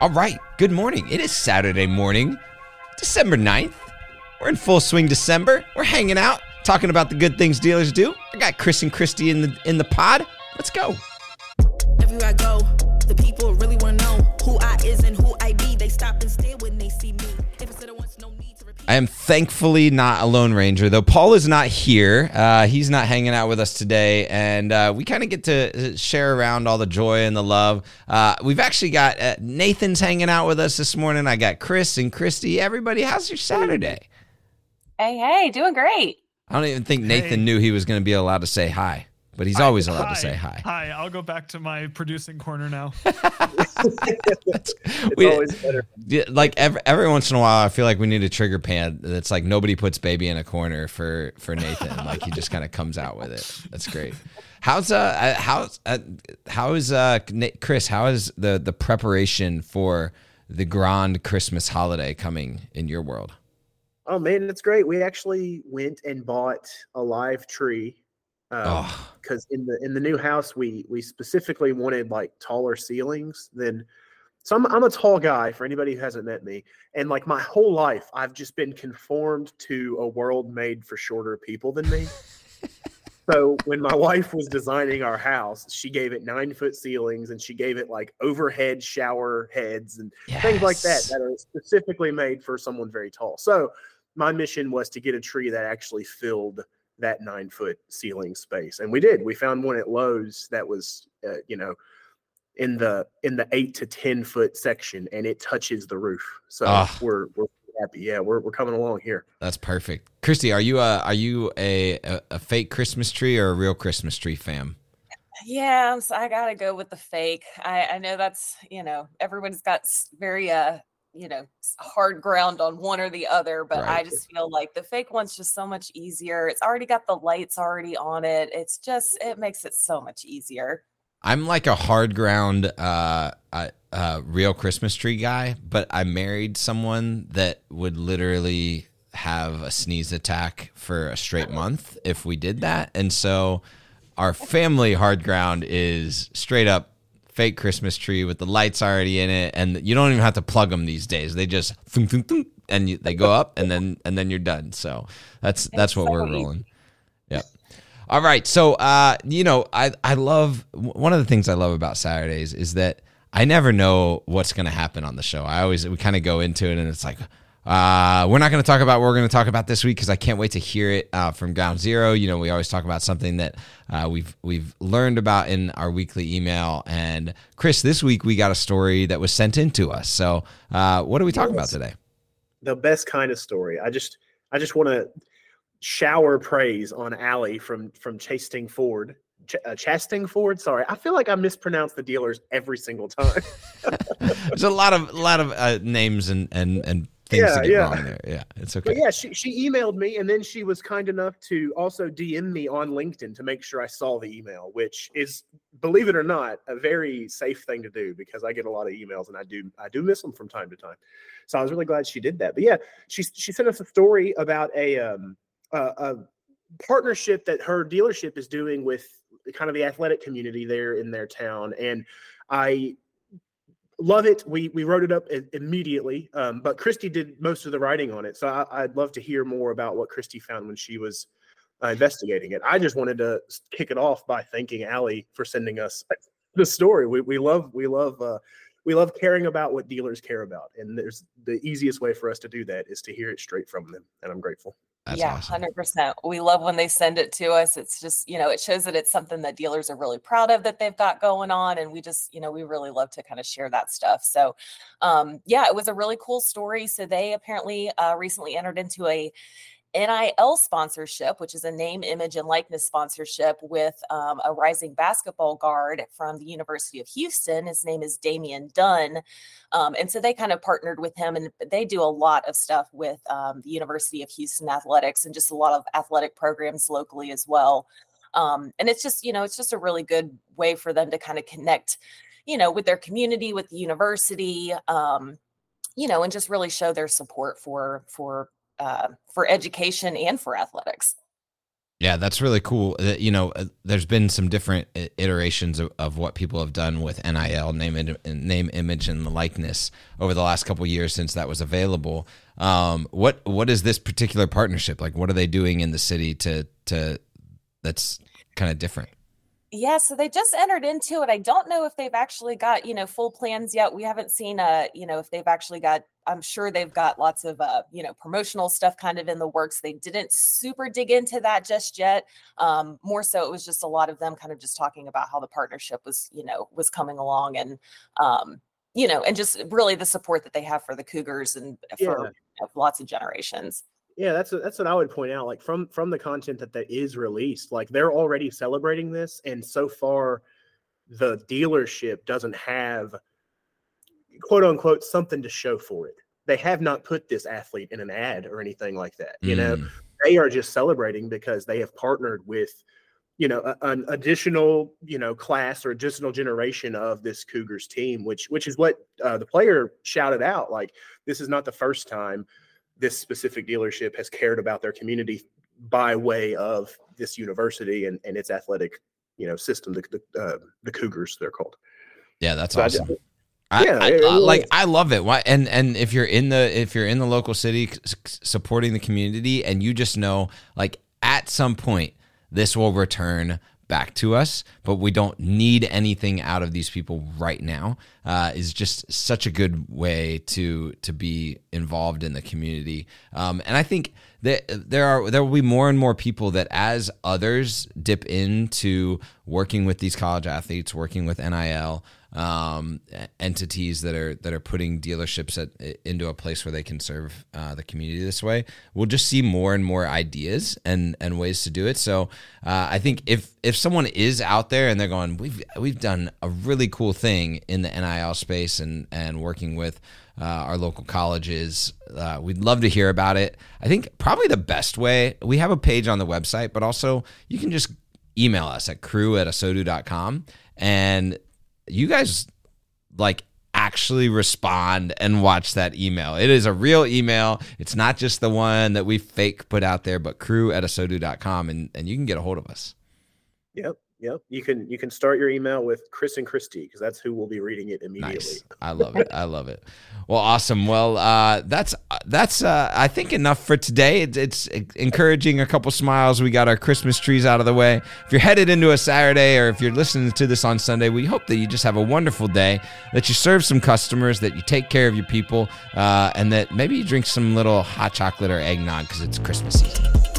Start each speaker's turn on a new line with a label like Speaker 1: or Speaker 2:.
Speaker 1: All right, good morning. It is Saturday morning, December 9th. We're in full swing December. We're hanging out, talking about the good things dealers do. I got Chris and Kristi in the in the pod. Let's go.
Speaker 2: Everywhere I go, the people really I
Speaker 1: am thankfully not a Lone Ranger, though Paul is not here. Uh, he's not hanging out with us today, and uh, we kind of get to share around all the joy and the love. Uh, we've actually got uh, Nathan's hanging out with us this morning. I got Chris and Kristi. Everybody, how's your Saturday?
Speaker 3: Hey, hey, doing great.
Speaker 1: I don't even think Nathan
Speaker 4: Hey.
Speaker 1: knew he was going to be allowed to say hi, but he's always allowed to say hi.
Speaker 4: Hi, I'll go back to my producing corner now.
Speaker 5: It's
Speaker 1: We-
Speaker 5: always better.
Speaker 1: Like every, every once in a while, I feel like we need a trigger pan that's like nobody puts baby in a corner for for Nathan. like he just kind of comes out with it. That's great. How's uh uh, how's uh, how is uh Na- Chris? How is the the preparation for the grand Christmas holiday coming in your world?
Speaker 5: Oh man, it's great. We actually went and bought a live tree
Speaker 1: Um,
Speaker 5: because in the in the new house we we specifically wanted like taller ceilings than. So I'm I'm a tall guy for anybody who hasn't met me, and like my whole life I've just been conformed to a world made for shorter people than me. so when my wife was designing our house, she gave it nine foot ceilings and she gave it like overhead shower heads and things like that that are specifically made for someone very tall. So my mission was to get a tree that actually filled that nine foot ceiling space, and we did. We found one at Lowe's that was, uh, you know, in the in the eight to ten foot section, and it touches the roof. So
Speaker 1: Ah.
Speaker 5: we're we're happy. Yeah, we're we're coming along here.
Speaker 1: That's perfect. Kristi, are you a are you a, a a fake Christmas tree or a real Christmas tree fam?
Speaker 3: Yeah, so I gotta go with the fake. I, I know that's you know everyone's got very uh you know hard ground on one or the other, but I just feel like the fake one's just so much easier. It's already got the lights already on it. It's just it makes it so much easier.
Speaker 1: I'm like a hard ground, uh, uh, uh, real Christmas tree guy, but I married someone that would literally have a sneeze attack for a straight month if we did that. And so our family hard ground is straight up fake Christmas tree with the lights already in it. And you don't even have to plug them these days. They just, thunk, thunk, thunk, and you, they go up and then, and then you're done. So that's, that's what we're rolling. Yep. All right. So, uh, you know, I, I love one of the things I love about Saturdays is that I never know what's going to happen on the show. I always, we kind of go into it and it's like, uh, we're not going to talk about what we're going to talk about this week because I can't wait to hear it uh, from Ground Zero. You know, we always talk about something that uh, we've we've learned about in our weekly email. And Chris, this week we got a story that was sent in to us. So, uh, what are we talking about today?
Speaker 5: The best kind of story. I just I just want to shower praise on Ally from from Chastang Ford. Ch- uh, Chastang Ford. Sorry, I feel like I mispronounce the dealers every single time.
Speaker 1: There's a lot of a lot of uh, names and and and things
Speaker 5: Yeah,
Speaker 1: to get
Speaker 5: yeah.
Speaker 1: wrong there. Yeah, it's okay.
Speaker 5: But yeah, she, she emailed me and then she was kind enough to also DM me on LinkedIn to make sure I saw the email, which is, believe it or not, a very safe thing to do because I get a lot of emails and I do I do miss them from time to time. So I was really glad she did that. But yeah, she she sent us a story about a um a, a partnership that her dealership is doing with kind of the athletic community there in their town, and I love it. We we wrote it up immediately, um, but Kristi did most of the writing on it. So I, I'd love to hear more about what Kristi found when she was uh, investigating it. I just wanted to kick it off by thanking Ally for sending us the story. We we love we love uh, we love caring about what dealers care about, and there's the easiest way for us to do that is to hear it straight from them, and I'm grateful.
Speaker 1: That's
Speaker 3: yeah,
Speaker 1: awesome.
Speaker 3: hundred percent. We love when they send it to us. It's just you know it shows that it's something that dealers are really proud of that they've got going on, and we just you know we really love to kind of share that stuff. So, um, yeah, it was a really cool story. So they apparently uh, recently entered into a NIL sponsorship, which is a name, image, and likeness sponsorship with um, a rising basketball guard from the University of Houston. His name is Damian Dunn. Um, and so they kind of partnered with him, and they do a lot of stuff with um, the University of Houston athletics and just a lot of athletic programs locally as well. Um, and it's just, you know, it's just a really good way for them to kind of connect, you know, with their community, with the university, um, you know, and just really show their support for for uh, for education and for athletics.
Speaker 1: Yeah, that's really cool. Uh, You know, uh, there's been some different iterations of, of what people have done with NIL, name, name, image, and likeness over the last couple years since that was available. Um, what what is this particular partnership like? What are they doing in the city to to that's kind of different?
Speaker 3: Yeah, so they just entered into it. I don't know if they've actually got, you know, full plans yet. We haven't seen uh, you know, if they've actually got I'm sure they've got lots of uh, you know, promotional stuff kind of in the works. They didn't super dig into that just yet. Um, more so it was just a lot of them kind of just talking about how the partnership was, you know, was coming along and um, you know, and just really the support that they have for the Cougars and for
Speaker 5: Yeah.
Speaker 3: you know, lots of generations.
Speaker 5: Yeah, that's that's what I would point out. Like from from the content that that is released, like they're already celebrating this, and so far, the dealership doesn't have quote unquote something to show for it. They have not put this athlete in an ad or anything like that. You know,
Speaker 1: Mm.
Speaker 5: they are just celebrating because they have partnered with, you know, a- an additional you know class or additional generation of this Cougars team, which which is what uh, the player shouted out. Like this is not the first time this specific dealership has cared about their community by way of this university and, and its athletic you know system the the, uh, the cougars they're called
Speaker 1: Yeah, that's
Speaker 5: So
Speaker 1: awesome. I,
Speaker 5: Yeah,
Speaker 1: I- uh, like I love it. Why? And and if you're in the if you're in the local city supporting the community, and you just know like at some point this will return back to us, but we don't need anything out of these people right now. Uh, is just such a good way to to be involved in the community. Um, and I think that there are there will be more and more people that as others dip into working with these college athletes, working with NIL um, entities that are that are putting dealerships at, into a place where they can serve uh, the community this way. We'll just see more and more ideas and and ways to do it. So uh, I think if if someone is out there and they're going, we've we've done a really cool thing in the NIL space and and working with uh, our local colleges. Uh, we'd love to hear about it. I think probably the best way we have a page on the website, but also you can just email us at crew at asotu.com and you guys like actually respond and watch that email. It is a real email. It's not just the one that we fake put out there, but crew at asotu.com and, and you can get a hold of us.
Speaker 5: yep yep you can you can start your email with chris and kristi because that's who will be reading it immediately
Speaker 1: Nice. I love it. I love it. Well, awesome. Well, uh, that's that's uh, I think enough for today. It's, it's encouraging. A couple smiles. We got our Christmas trees out of the way. If you're headed into a Saturday, or if you're listening to this on Sunday, we hope that you just have a wonderful day. That you serve some customers, that you take care of your people, uh, and that maybe you drink some little hot chocolate or eggnog because it's Christmas season.